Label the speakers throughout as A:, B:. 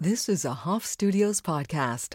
A: This is a Hoff Studios podcast.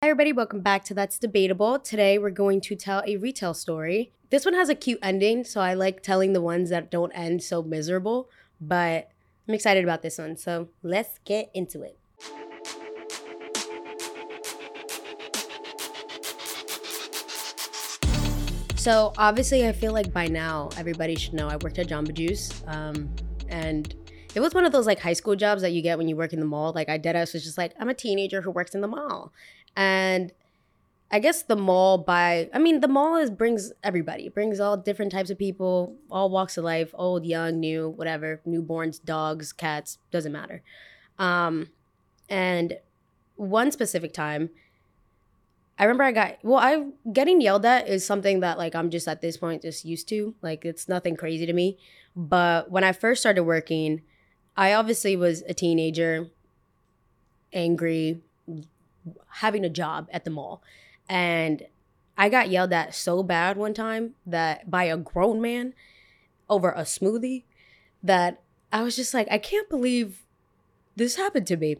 B: Hi, everybody. Welcome back to That's Debatable. Today, we're going to tell a retail story. This one has a cute ending, so I like telling the ones that don't end so miserable, but I'm excited about this one. So let's get into it. So, obviously, I feel like by now everybody should know I worked at Jamba Juice. Um, and it was one of those like high school jobs that you get when you work in the mall. Like, I did, I was just like, I'm a teenager who works in the mall. And I guess the mall by I mean the mall is brings everybody, brings all different types of people, all walks of life, old, young, new, whatever, newborns, dogs, cats, doesn't matter. Um and one specific time I remember I got well I getting yelled at is something that like I'm just at this point just used to. Like it's nothing crazy to me. But when I first started working, I obviously was a teenager, angry, having a job at the mall. And I got yelled at so bad one time that by a grown man over a smoothie that I was just like, I can't believe this happened to me.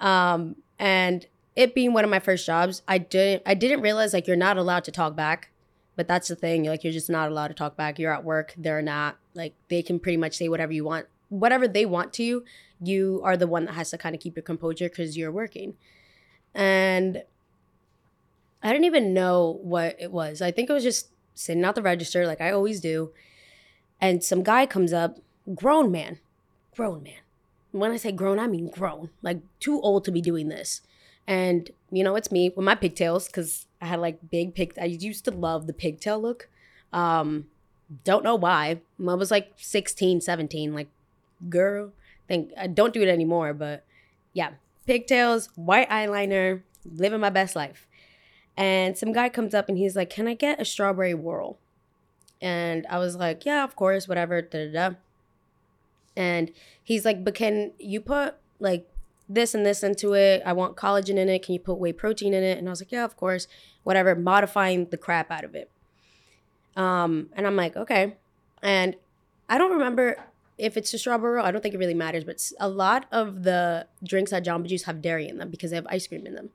B: Um, and it being one of my first jobs, I didn't I didn't realize like you're not allowed to talk back. But that's the thing, like you're just not allowed to talk back. You're at work, they're not. Like they can pretty much say whatever you want, whatever they want to you. You are the one that has to kind of keep your composure because you're working. And I didn't even know what it was. I think it was just sitting at the register like I always do. And some guy comes up, grown man, grown man. When I say grown, I mean grown, like too old to be doing this. And you know, it's me with my pigtails because I had like big pig. I used to love the pigtail look. Um, don't know why. I was like 16, 17, like girl. Think I don't do it anymore, but yeah, pigtails, white eyeliner, living my best life. And some guy comes up and he's like, Can I get a Strawberry Whirl? And I was like, Yeah, of course, whatever. Da, da, da. And he's like, But can you put like this and this into it? I want collagen in it. Can you put whey protein in it? And I was like, Yeah, of course. Whatever, modifying the crap out of it. Um, and I'm like, Okay. And I don't remember if it's a strawberry whirl, I don't think it really matters. But a lot of the drinks at Jamba Juice have dairy in them because they have ice cream in them.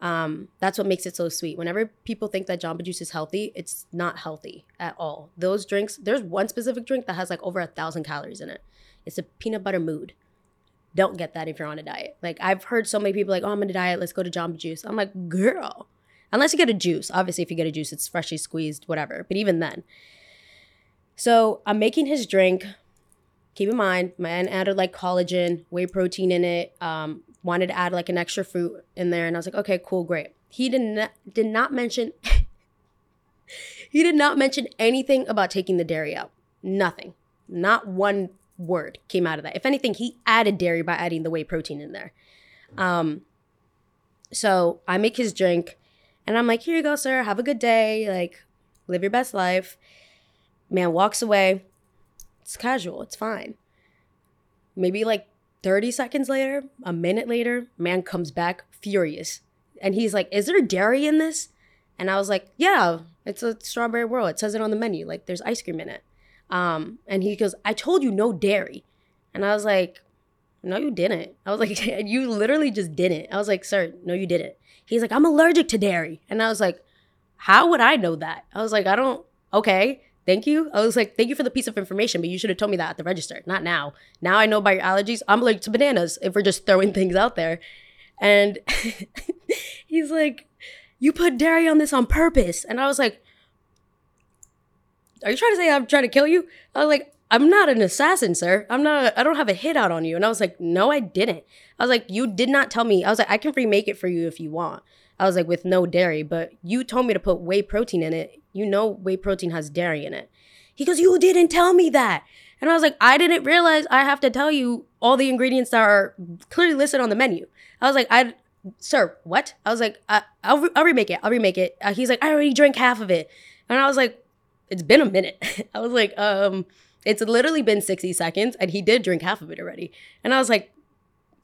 B: Um, that's what makes it so sweet. Whenever people think that Jamba Juice is healthy, it's not healthy at all. Those drinks, there's one specific drink that has like over a thousand calories in it. It's a Peanut Butter Moo'd. Don't get that if you're on a diet. Like I've heard so many people like, oh, I'm on a diet. Let's go to Jamba Juice. I'm like, girl, unless you get a juice. Obviously, if you get a juice, it's freshly squeezed, whatever. But even then. So I'm making his drink keep in mind, man added like collagen, whey protein in it. Um, wanted to add like an extra fruit in there, and I was like, okay, cool, great. He did not did not mention. he did not mention anything about taking the dairy out. Nothing. Not one word came out of that. If anything, he added dairy by adding the whey protein in there. Um, so I make his drink, and I'm like, here you go, sir. Have a good day. Like, live your best life. Man walks away it's casual. It's fine. Maybe like 30 seconds later, a minute later, man comes back furious. And he's like, Is there dairy in this? And I was like, Yeah, it's a strawberry whirl. It says it on the menu. Like there's ice cream in it. Um, and he goes, I told you no dairy. And I was like, No, you didn't. I was like, You literally just didn't. I was like, Sir, no, you didn't. He's like, I'm allergic to dairy. And I was like, How would I know that? I was like, I don't, okay thank you. I was like, thank you for the piece of information, but you should have told me that at the register, not now. Now I know about your allergies. I'm like to bananas if we're just throwing things out there. And he's like, you put dairy on this on purpose. And I was like, are you trying to say I'm trying to kill you? I was like, I'm not an assassin, sir. I'm not, I don't have a hit out on you. And I was like, no, I didn't. I was like, you did not tell me. I was like, I can remake it for you if you want. I was like, with no dairy, but you told me to put whey protein in it. You know, whey protein has dairy in it. He goes, You didn't tell me that. And I was like, I didn't realize I have to tell you all the ingredients that are clearly listed on the menu. I was like, I, sir, what? I was like, I, will re- I'll remake it. I'll remake it. Uh, he's like, I already drank half of it. And I was like, it's been a minute. I was like, um, it's literally been 60 seconds and he did drink half of it already. And I was like,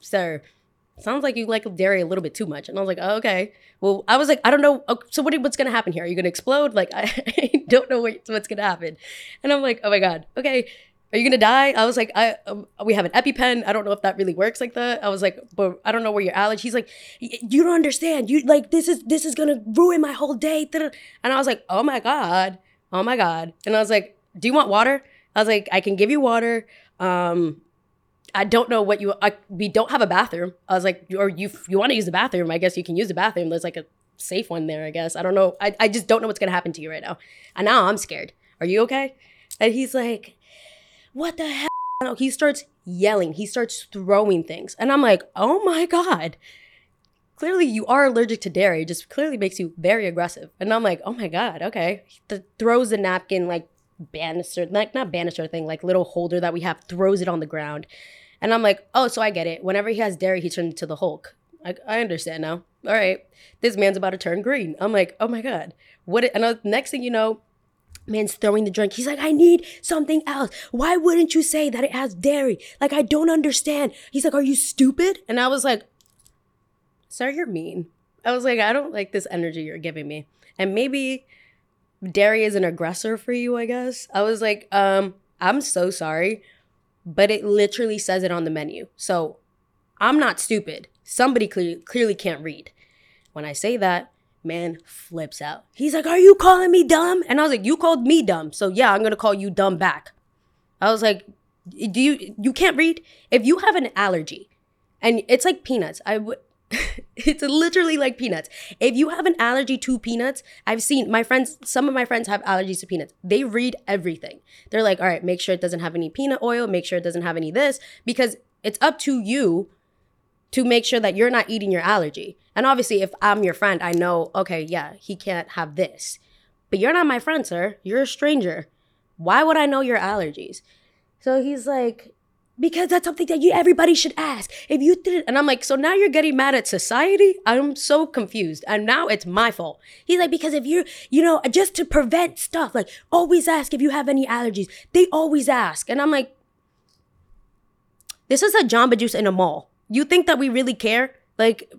B: sir, sounds like you like dairy a little bit too much. And I was like, oh, okay. Well, I was like, I don't know. Oh, so what, what's going to happen here? Are you going to explode? Like, I, I don't know what, what's going to happen. And I'm like, oh my God. Okay. Are you going to die? I was like, I, um, we have an EpiPen. I don't know if that really works like that. I was like, but I don't know where your allergy. He's like, you don't understand. You like, this is, this is going to ruin my whole day. And I was like, oh my God. Oh my God. And I was like, do you want water? I was like, I can give you water. Um, I don't know what you. I, we don't have a bathroom. I was like, or you you want to use the bathroom? I guess you can use the bathroom. There's like a safe one there. I guess I don't know. I I just don't know what's gonna happen to you right now. And now I'm scared. Are you okay? And he's like, what the hell? He starts yelling. He starts throwing things, and I'm like, oh my god. Clearly, you are allergic to dairy. It just clearly makes you very aggressive. And I'm like, oh my god, okay. He throws the napkin like banister, like not banister thing, like little holder that we have, throws it on the ground. And I'm like, oh, so I get it. Whenever he has dairy, he turns into the Hulk. I, I understand now. All right, this man's about to turn green. I'm like, oh my god, what? And uh, next thing you know, man's throwing the drink. He's like, I need something else. Why wouldn't you say that it has dairy? Like, I don't understand. He's like, Are you stupid? And I was like, Sir, you're mean. I was like, I don't like this energy you're giving me. And maybe dairy is an aggressor for you, I guess. I was like, um, I'm so sorry but it literally says it on the menu. So I'm not stupid. Somebody cle- clearly can't read. When I say that, man flips out. He's like, Are you calling me dumb? And I was like, You called me dumb. So yeah, I'm going to call you dumb back. I was like, Do you, you can't read? If you have an allergy, and it's like peanuts, I would, it's literally like peanuts. If you have an allergy to peanuts, I've seen my friends, some of my friends have allergies to peanuts. They read everything. They're like, all right, make sure it doesn't have any peanut oil, make sure it doesn't have any this, because it's up to you to make sure that you're not eating your allergy. And obviously, if I'm your friend, I know, okay, yeah, he can't have this. But you're not my friend, sir. You're a stranger. Why would I know your allergies? So he's like, because that's something that you everybody should ask. If you didn't, and I'm like, so now you're getting mad at society? I'm so confused. And now it's my fault. He's like, because if you're, you know, just to prevent stuff, like always ask if you have any allergies. They always ask. And I'm like, this is a Jamba Juice in a mall. You think that we really care? Like,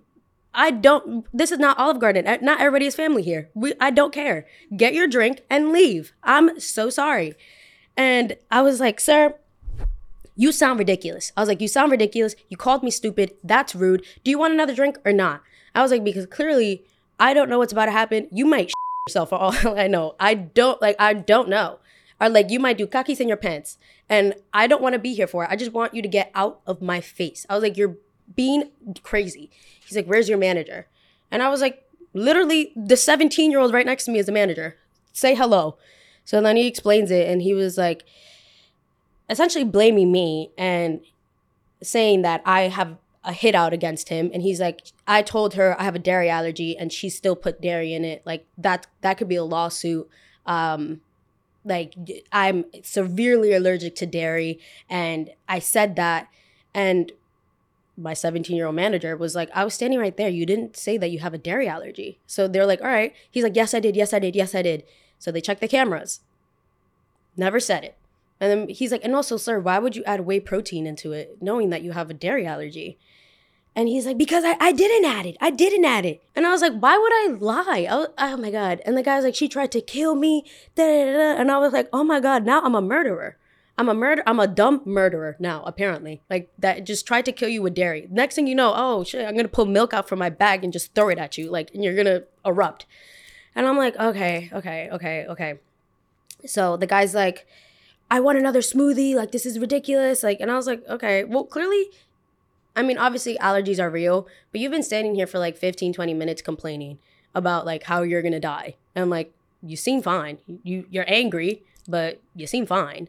B: I don't. This is not Olive Garden. Not everybody is family here. We, I don't care. Get your drink and leave. I'm so sorry. And I was like, sir, you sound ridiculous. I was like, You sound ridiculous. You called me stupid. That's rude. Do you want another drink or not? I was like, Because clearly I don't know what's about to happen. You might yourself for all I know. I don't like, I don't know. Or like, you might do kakis in your pants. And I don't want to be here for it. I just want you to get out of my face. I was like, You're being crazy. He's like, Where's your manager? And I was like, Literally, the 17 year old right next to me is the manager. Say hello. So then he explains it and he was like, essentially blaming me and saying that I have a hit out against him. And he's like I told her I have a dairy allergy and she still put dairy in it. Like that that could be a lawsuit. Um like I'm severely allergic to dairy. And I said that. And my 17 year old manager was like I was standing right there. You didn't say that you have a dairy allergy. So they're like all right. He's like yes I did. Yes I did. Yes I did. So they checked the cameras. Never said it and then he's like, and also, sir, why would you add whey protein into it knowing that you have a dairy allergy? And he's like, because I, I didn't add it. I didn't add it. And I was like, why would I lie? I was, oh my God. And the guy's like, she tried to kill me. Da, da, da. And I was like, oh my God, now I'm a murderer. I'm a murder. I'm a dumb murderer now, apparently. Like that just tried to kill you with dairy. Next thing you know, oh shit, I'm gonna pull milk out from my bag and just throw it at you. Like, and you're gonna erupt. And I'm like, okay, okay, okay, okay. So the guy's like, I want another smoothie. Like, this is ridiculous. Like, and I was like, okay, well, clearly, I mean, obviously allergies are real, but you've been standing here for like 15, 20 minutes complaining about like how you're gonna die. And like, you seem fine. You you're angry, but you seem fine.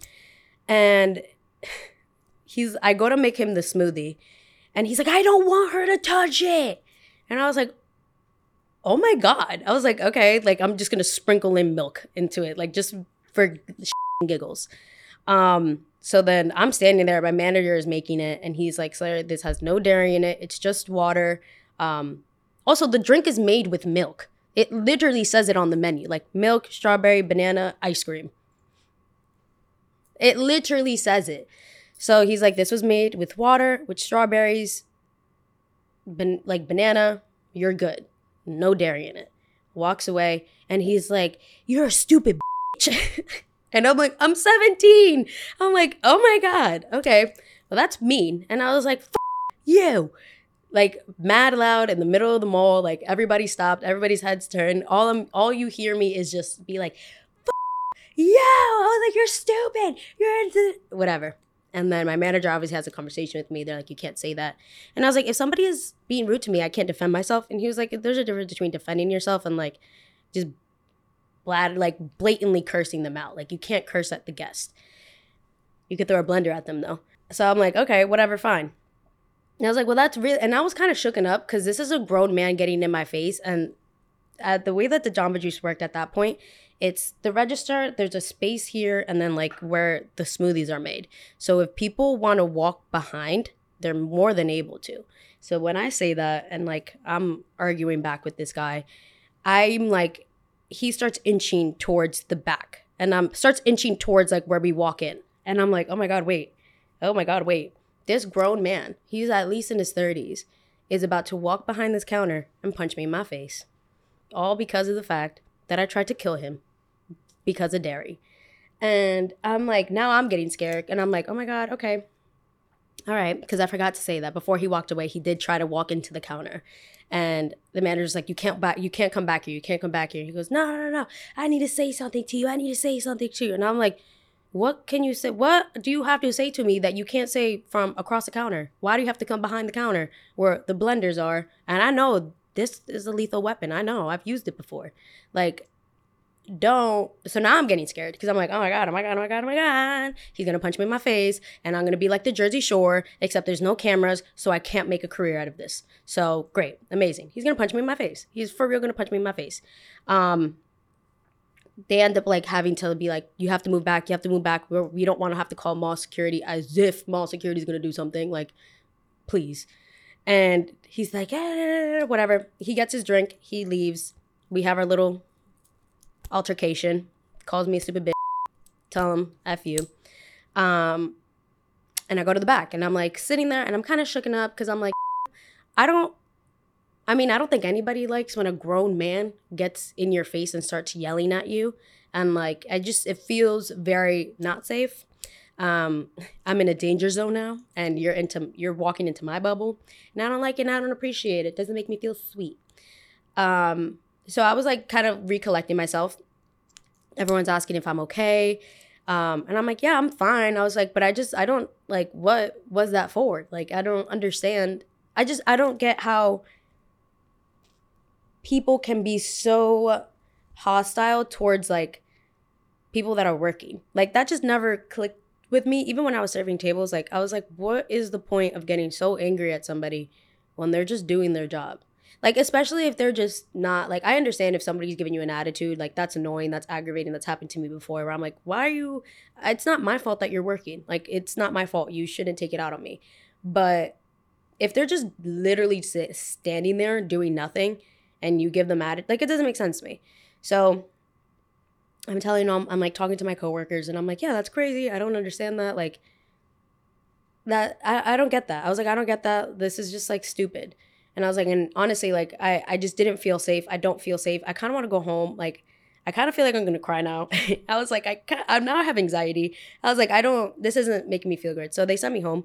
B: And he's I go to make him the smoothie, and he's like, I don't want her to touch it. And I was like, oh my god. I was like, okay, like I'm just gonna sprinkle in milk into it, like just for giggles. Um, So then I'm standing there, my manager is making it, and he's like, Sir, this has no dairy in it. It's just water. Um, also, the drink is made with milk. It literally says it on the menu like milk, strawberry, banana, ice cream. It literally says it. So he's like, This was made with water, with strawberries, ban- like banana. You're good. No dairy in it. Walks away, and he's like, You're a stupid bitch. and I'm like, I'm 17. I'm like, Oh my God. Okay. Well, that's mean. And I was like, you like mad loud in the middle of the mall. Like everybody stopped, everybody's heads turned. All I'm, all you hear me is just be like, "Yo!" I was like, "You're stupid. You're into whatever." And then my manager obviously has a conversation with me. They're like, "You can't say that." And I was like, "If somebody is being rude to me, I can't defend myself." And he was like, "There's a difference between defending yourself and like just blad like blatantly cursing them out. Like you can't curse at the guest. You could throw a blender at them though." So I'm like, "Okay, whatever, fine." And I was like, well, that's real. And I was kind of shooken up because this is a grown man getting in my face. And the way that the Jamba Juice worked at that point, it's the register, there's a space here, and then like where the smoothies are made. So if people want to walk behind, they're more than able to. So when I say that, and like I'm arguing back with this guy, I'm like, he starts inching towards the back and I'm starts inching towards like where we walk in. And I'm like, oh my God, wait. Oh my God, wait this grown man, he's at least in his 30s, is about to walk behind this counter and punch me in my face. All because of the fact that I tried to kill him because of dairy. And I'm like, now I'm getting scared. And I'm like, oh my God, okay. All right. Because I forgot to say that before he walked away, he did try to walk into the counter. And the manager's like, you can't back, you can't come back here. You can't come back here. He goes, no, no, no, no. I need to say something to you. I need to say something to you. And I'm like, what can you say? What do you have to say to me that you can't say from across the counter? Why do you have to come behind the counter where the blenders are? And I know this is a lethal weapon. I know I've used it before. Like, don't. So now I'm getting scared because I'm like, oh my God, oh my God, oh my God, oh my God. He's to punch me in my face and I'm to be like the Jersey Shore, except there's no cameras. So I can't make a career out of this. So great, amazing. He's to punch me in my face. He's for real to punch me in my face. Um, they end up like having to be like, you have to move back, you have to move back. We're, we don't want to have to call mall security as if mall security is to do something. Like, please. And he's like, whatever. He gets his drink, he leaves. We have our little altercation. Calls me a stupid bitch. Tell him, F you. Um, and I go to the back and I'm like sitting there and I'm kind of shooken up because I'm like, I don't I mean, I don't think anybody likes when a grown man gets in your face and starts yelling at you. And like, I just, it feels very not safe. Um, I'm in a danger zone now, and you're into, you're walking into my bubble, and I don't like it. and I don't appreciate it. it doesn't make me feel sweet. Um, so I was like, kind of recollecting myself. Everyone's asking if I'm okay. Um, and I'm like, yeah, I'm fine. I was like, but I just, I don't like, what was that for? Like, I don't understand. I just, I don't get how people can be so hostile towards like people that are working. Like that just never clicked with me. Even when I was serving tables, like I was like, what is the point of getting so angry at somebody when they're just doing their job? Like, especially if they're just not like, I understand if somebody's giving you an attitude, like that's annoying, that's aggravating, that's happened to me before, where I'm like, why are you, it's not my fault that you're working. Like, it's not my fault. You shouldn't take it out on me. But if they're just literally sit, standing there doing nothing, and you give them added like it doesn't make sense to me so i'm telling them i'm like talking to my coworkers and i'm like yeah that's crazy i don't understand that like that I, I don't get that i was like i don't get that this is just like stupid and i was like and honestly like i i just didn't feel safe i don't feel safe i kind of want to go home like I kind of feel like I'm gonna cry now. I was like, I I'm now have anxiety. I was like, I don't. This isn't making me feel good. So they sent me home,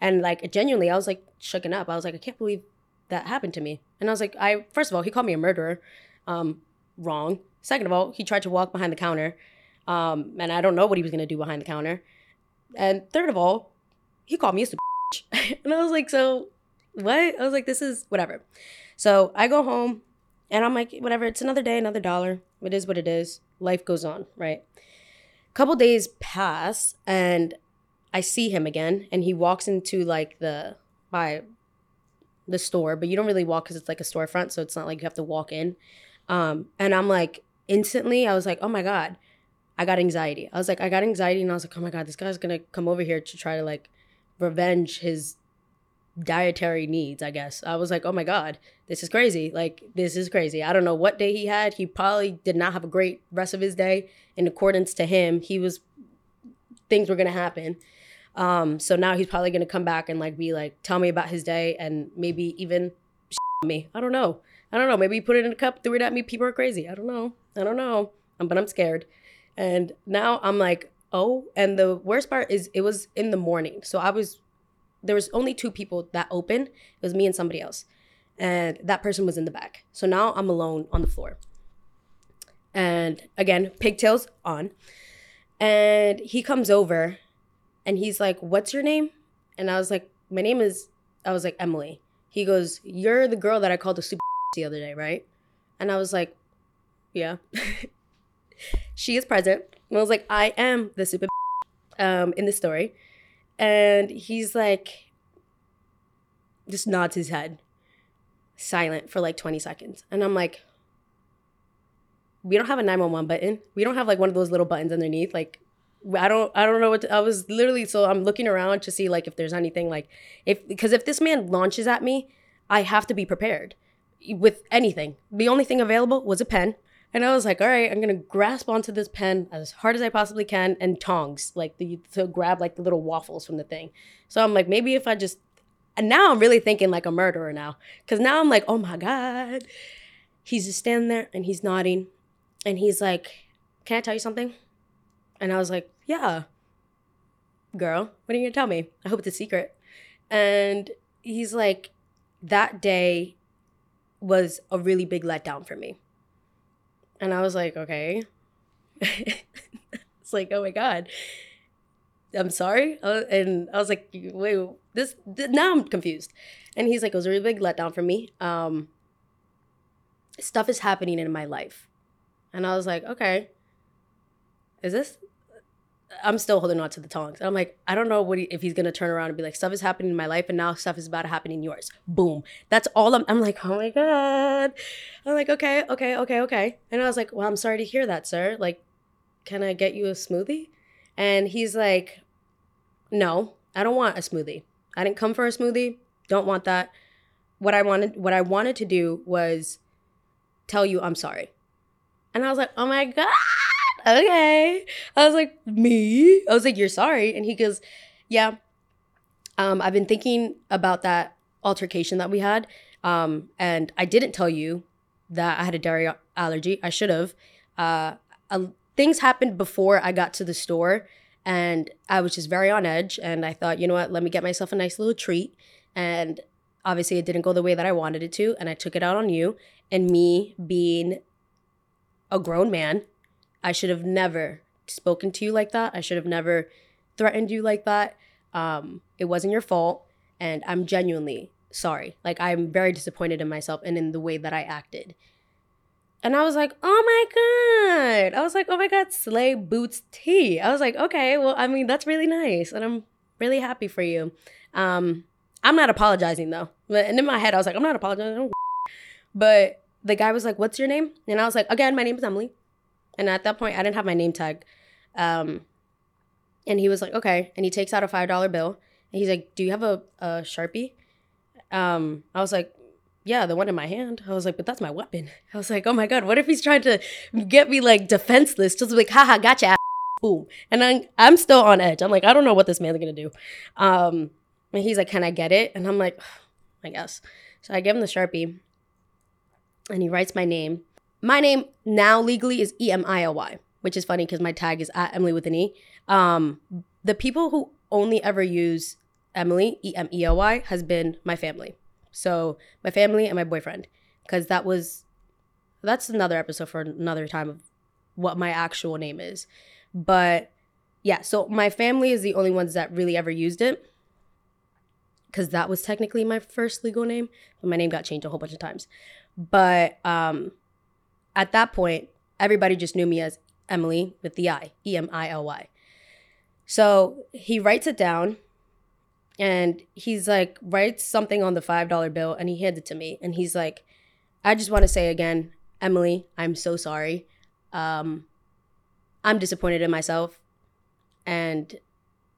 B: and like genuinely, I was like shooken up. I was like, I can't believe that happened to me. And I was like, I first of all, he called me a murderer. Um, wrong. Second of all, he tried to walk behind the counter. Um, and I don't know what he was gonna do behind the counter. And third of all, he called me a bitch. and I was like, so what? I was like, this is whatever. So I go home and I'm like, whatever, it's another day, another dollar. It is what it is. Life goes on, right? A couple days pass and I see him again and he walks into like the by the store, but you don't really walk because it's like a storefront, so it's not like you have to walk in. Um, and I'm like, instantly, I was like, oh my god, I got anxiety. I was like, I got anxiety, and I was like, oh my god, this guy's gonna come over here to try to like revenge his dietary needs. I guess I was like, oh my god, this is crazy. Like this is crazy. I don't know what day he had. He probably did not have a great rest of his day. In accordance to him, he was things were gonna happen. Um, so now he's probably gonna come back and like be like, tell me about his day, and maybe even me. I don't know. I don't know. Maybe he put it in a cup, threw it at me. People are crazy. I don't know. I don't know. Um, but I'm scared. And now I'm like, oh. And the worst part is it was in the morning. So I was, there was only two people that opened. It was me and somebody else. And that person was in the back. So now I'm alone on the floor. And again, pigtails on. And he comes over and he's like, What's your name? And I was like, My name is, I was like, Emily. He goes, You're the girl that I called a super the other day, right? And I was like, Yeah. she is present. And I was like, I am the super um, in the story. And he's like, just nods his head, silent for like 20 seconds. And I'm like, we don't have a 911 button. We don't have like one of those little buttons underneath. Like, I don't, I don't know what to, I was literally, so I'm looking around to see like if there's anything like, if, because if this man launches at me, I have to be prepared with anything. The only thing available was a pen. And I was like, all right, I'm gonna grasp onto this pen as hard as I possibly can and tongs, like the to grab like the little waffles from the thing. So I'm like, maybe if I just and now I'm really thinking like a murderer now. Cause now I'm like, oh my God. He's just standing there and he's nodding. And he's like, Can I tell you something? And I was like, Yeah. Girl, what are you gonna tell me? I hope it's a secret. And he's like, that day was a really big letdown for me and I was like, okay. it's like, oh my God. I'm sorry. Uh, and I was like, wait, this, now I'm confused. And he's like, it was a really big letdown for me. Um, stuff is happening in my life. And I was like, okay, is this, I'm still holding on to the tongs. And I'm like, I don't know what he, if he's gonna turn around and be like, stuff is happening in my life, and now stuff is about to happen in yours. Boom. That's all I'm. I'm like, oh my god. I'm like, okay, okay, okay, okay. And I was like, well, I'm sorry to hear that, sir. Like, can I get you a smoothie? And he's like, no, I don't want a smoothie. I didn't come for a smoothie. Don't want that. What I wanted, what I wanted to do was tell you I'm sorry. And I was like, oh my god okay. I was like, me? I was like, you're sorry. And he goes, yeah. Um, I've been thinking about that altercation that we had. Um, and I didn't tell you that I had a dairy allergy. I should have. Uh, uh, things happened before I got to the store, and I was just very on edge. And I thought, you know what? Let me get myself a nice little treat. And obviously, it didn't go the way that I wanted it to, and I took it out on you. And me being a grown man I should have never spoken to you like that. I should have never threatened you like that. Um, it wasn't your fault. And I'm genuinely sorry. Like, I'm very disappointed in myself and in the way that I acted. And I was like, oh my God. I was like, oh my God, Slay Boots tea. I was like, okay, well, I mean, that's really nice. And I'm really happy for you. Um, I'm not apologizing though. And in my head, I was like, I'm not apologizing. But the guy was like, what's your name? And I was like, again, my name is Emily. And at that point, I didn't have my name tag. Um, and he was like, okay. And he takes out a $5 bill. And he's like, do you have a, a Sharpie? Um, I was like, yeah, the one in my hand. I was like, but that's my weapon. I was like, oh my God, what if he's trying to get me like defenseless? Just like, haha, gotcha. Boom. And I'm, I'm still on edge. I'm like, I don't know what this man's gonna do. Um, and he's like, can I get it? And I'm like, I guess. So I give him the Sharpie and he writes my name. My name now legally is E M I L Y, which is funny because my tag is at Emely with an E. Um, the people who only ever use Emely E M E L Y has been my family. So my family and my boyfriend, because that was that's another episode for another time of what my actual name is. But yeah, so my family is the only ones that really ever used it because that was technically my first legal name, but my name got changed a whole bunch of times. But um, at that point, everybody just knew me as Emily with the I, E M I L Y. So he writes it down and he's like, writes something on the $5 bill and he hands it to me. And he's like, I just want to say again, Emily, I'm so sorry. Um, I'm disappointed in myself. And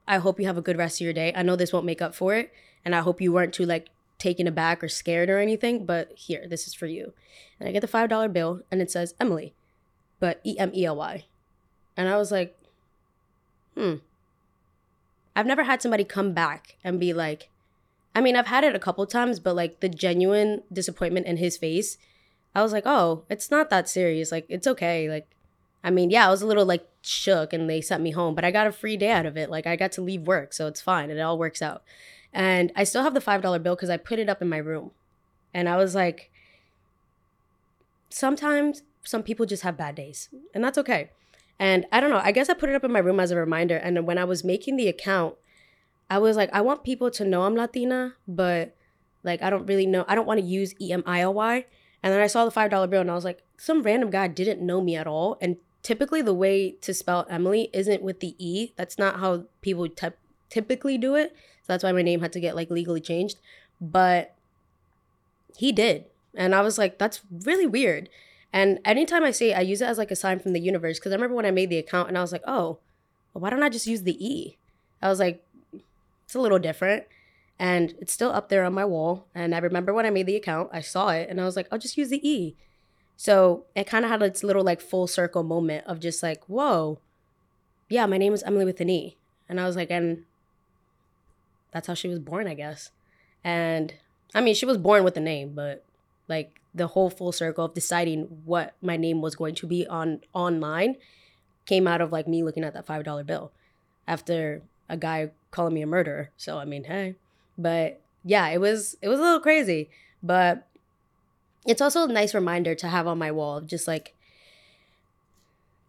B: I hope you have a good rest of your day. I know this won't make up for it. And I hope you weren't too like taken aback or scared or anything. But here, this is for you. And I get the $5 bill and it says Emily, but E M E L Y. And I was like, hmm. I've never had somebody come back and be like, I mean, I've had it a couple times, but like the genuine disappointment in his face, I was like, oh, it's not that serious. Like, it's okay. Like, I mean, yeah, I was a little like shook and they sent me home, but I got a free day out of it. Like, I got to leave work, so it's fine. It all works out. And I still have the $5 bill because I put it up in my room. And I was like, sometimes some people just have bad days, and that's okay. And I don't know, I guess I put it up in my room as a reminder. And when I was making the account, I was like, I want people to know I'm Latina, but like, I don't really know, I don't want to use E M I L Y. And then I saw the $5 bill and I was like, some random guy didn't know me at all. And typically, the way to spell Emily isn't with the E. That's not how people typically do it. So that's why my name had to get like legally changed. But he did. And I was like, that's really weird. And anytime I say it, I use it as like a sign from the universe. Cause I remember when I made the account and I was like, oh, well, why don't I just use the E? I was like, it's a little different. And it's still up there on my wall. And I remember when I made the account, I saw it and I was like, I'll just use the E. So it kind of had its little like full circle moment of just like, whoa, yeah, my name is Emely with an E. And I was like, and that's how she was born, I guess. And I mean, she was born with a name, but like the whole full circle of deciding what my name was going to be on online came out of like me looking at that five dollar bill after a guy calling me a murderer. So I mean, hey, but yeah, it was it was a little crazy, but it's also a nice reminder to have on my wall of just like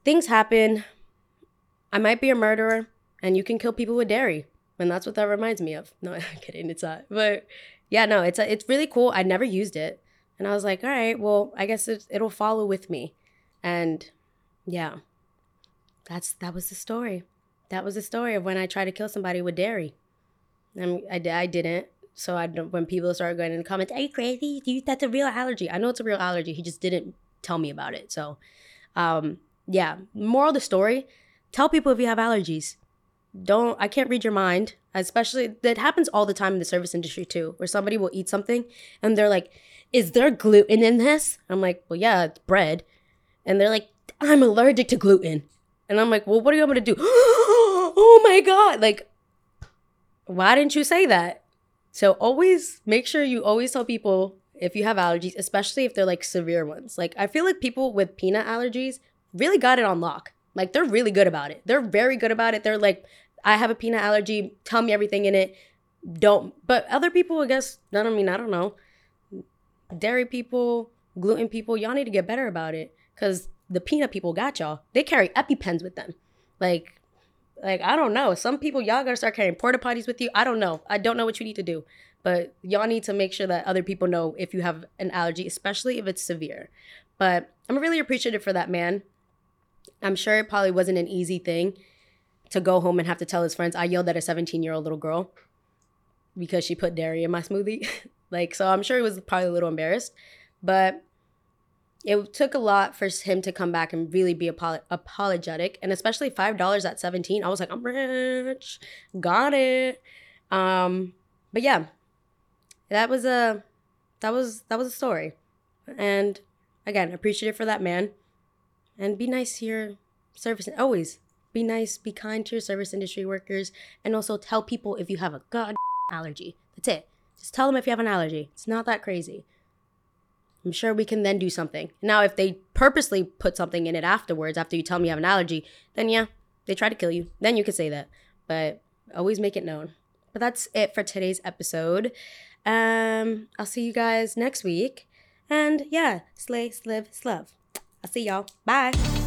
B: things happen. I might be a murderer, and you can kill people with dairy, and that's what that reminds me of. No, I'm kidding, it's not. But yeah, no, it's a, it's really cool. I never used it, and I was like, all right, well, I guess it, it'll follow with me, and yeah, that's that was the story. That was the story of when I tried to kill somebody with dairy. And I, I didn't. So I when people started going in the comments, "Are you crazy? Do You, that's a real allergy." I know it's a real allergy. He just didn't tell me about it. So, um, yeah. Moral of the story: Tell people if you have allergies. Don't. I can't read your mind. Especially that happens all the time in the service industry too, where somebody will eat something and they're like, "Is there gluten in this?" I'm like, "Well, yeah, it's bread," and they're like, "I'm allergic to gluten," and I'm like, "Well, what are you going to do?" oh my god! Like, why didn't you say that? So always make sure you always tell people if you have allergies, especially if they're like severe ones. Like I feel like people with peanut allergies really got it on lock. Like they're really good about it. They're very good about it. They're like, I have a peanut allergy. Tell me everything in it. Don't. But other people, I guess, I don't mean, I don't know. Dairy people, gluten people, y'all need to get better about it. Cause the peanut people got y'all. They carry EpiPens with them. Like like I don't know. Some people y'all gotta start carrying porta potties with you. I don't know. I don't know what you need to do, but y'all need to make sure that other people know if you have an allergy, especially if it's severe. But I'm really appreciative for that man. I'm sure it probably wasn't an easy thing to go home and have to tell his friends I yelled at a 17 year old little girl because she put dairy in my smoothie. like so, I'm sure he was probably a little embarrassed, but it took a lot for him to come back and really be apolo- apologetic and especially five dollars at 17 i was like i'm rich. Got it. Um but yeah that was a that was that was a story. And again appreciative for that man. And be nice to your service always be nice be kind to your service industry workers and also tell people if you have a god allergy that's it just tell them if you have an allergy it's not that crazy I'm sure we can then do something. Now, if they purposely put something in it afterwards, after you tell me you have an allergy, then yeah, they try to kill you. Then you could say that. But always make it known. But that's it for today's episode. Um, I'll see you guys next week. And yeah, slay, slive, slove. I'll see y'all. Bye.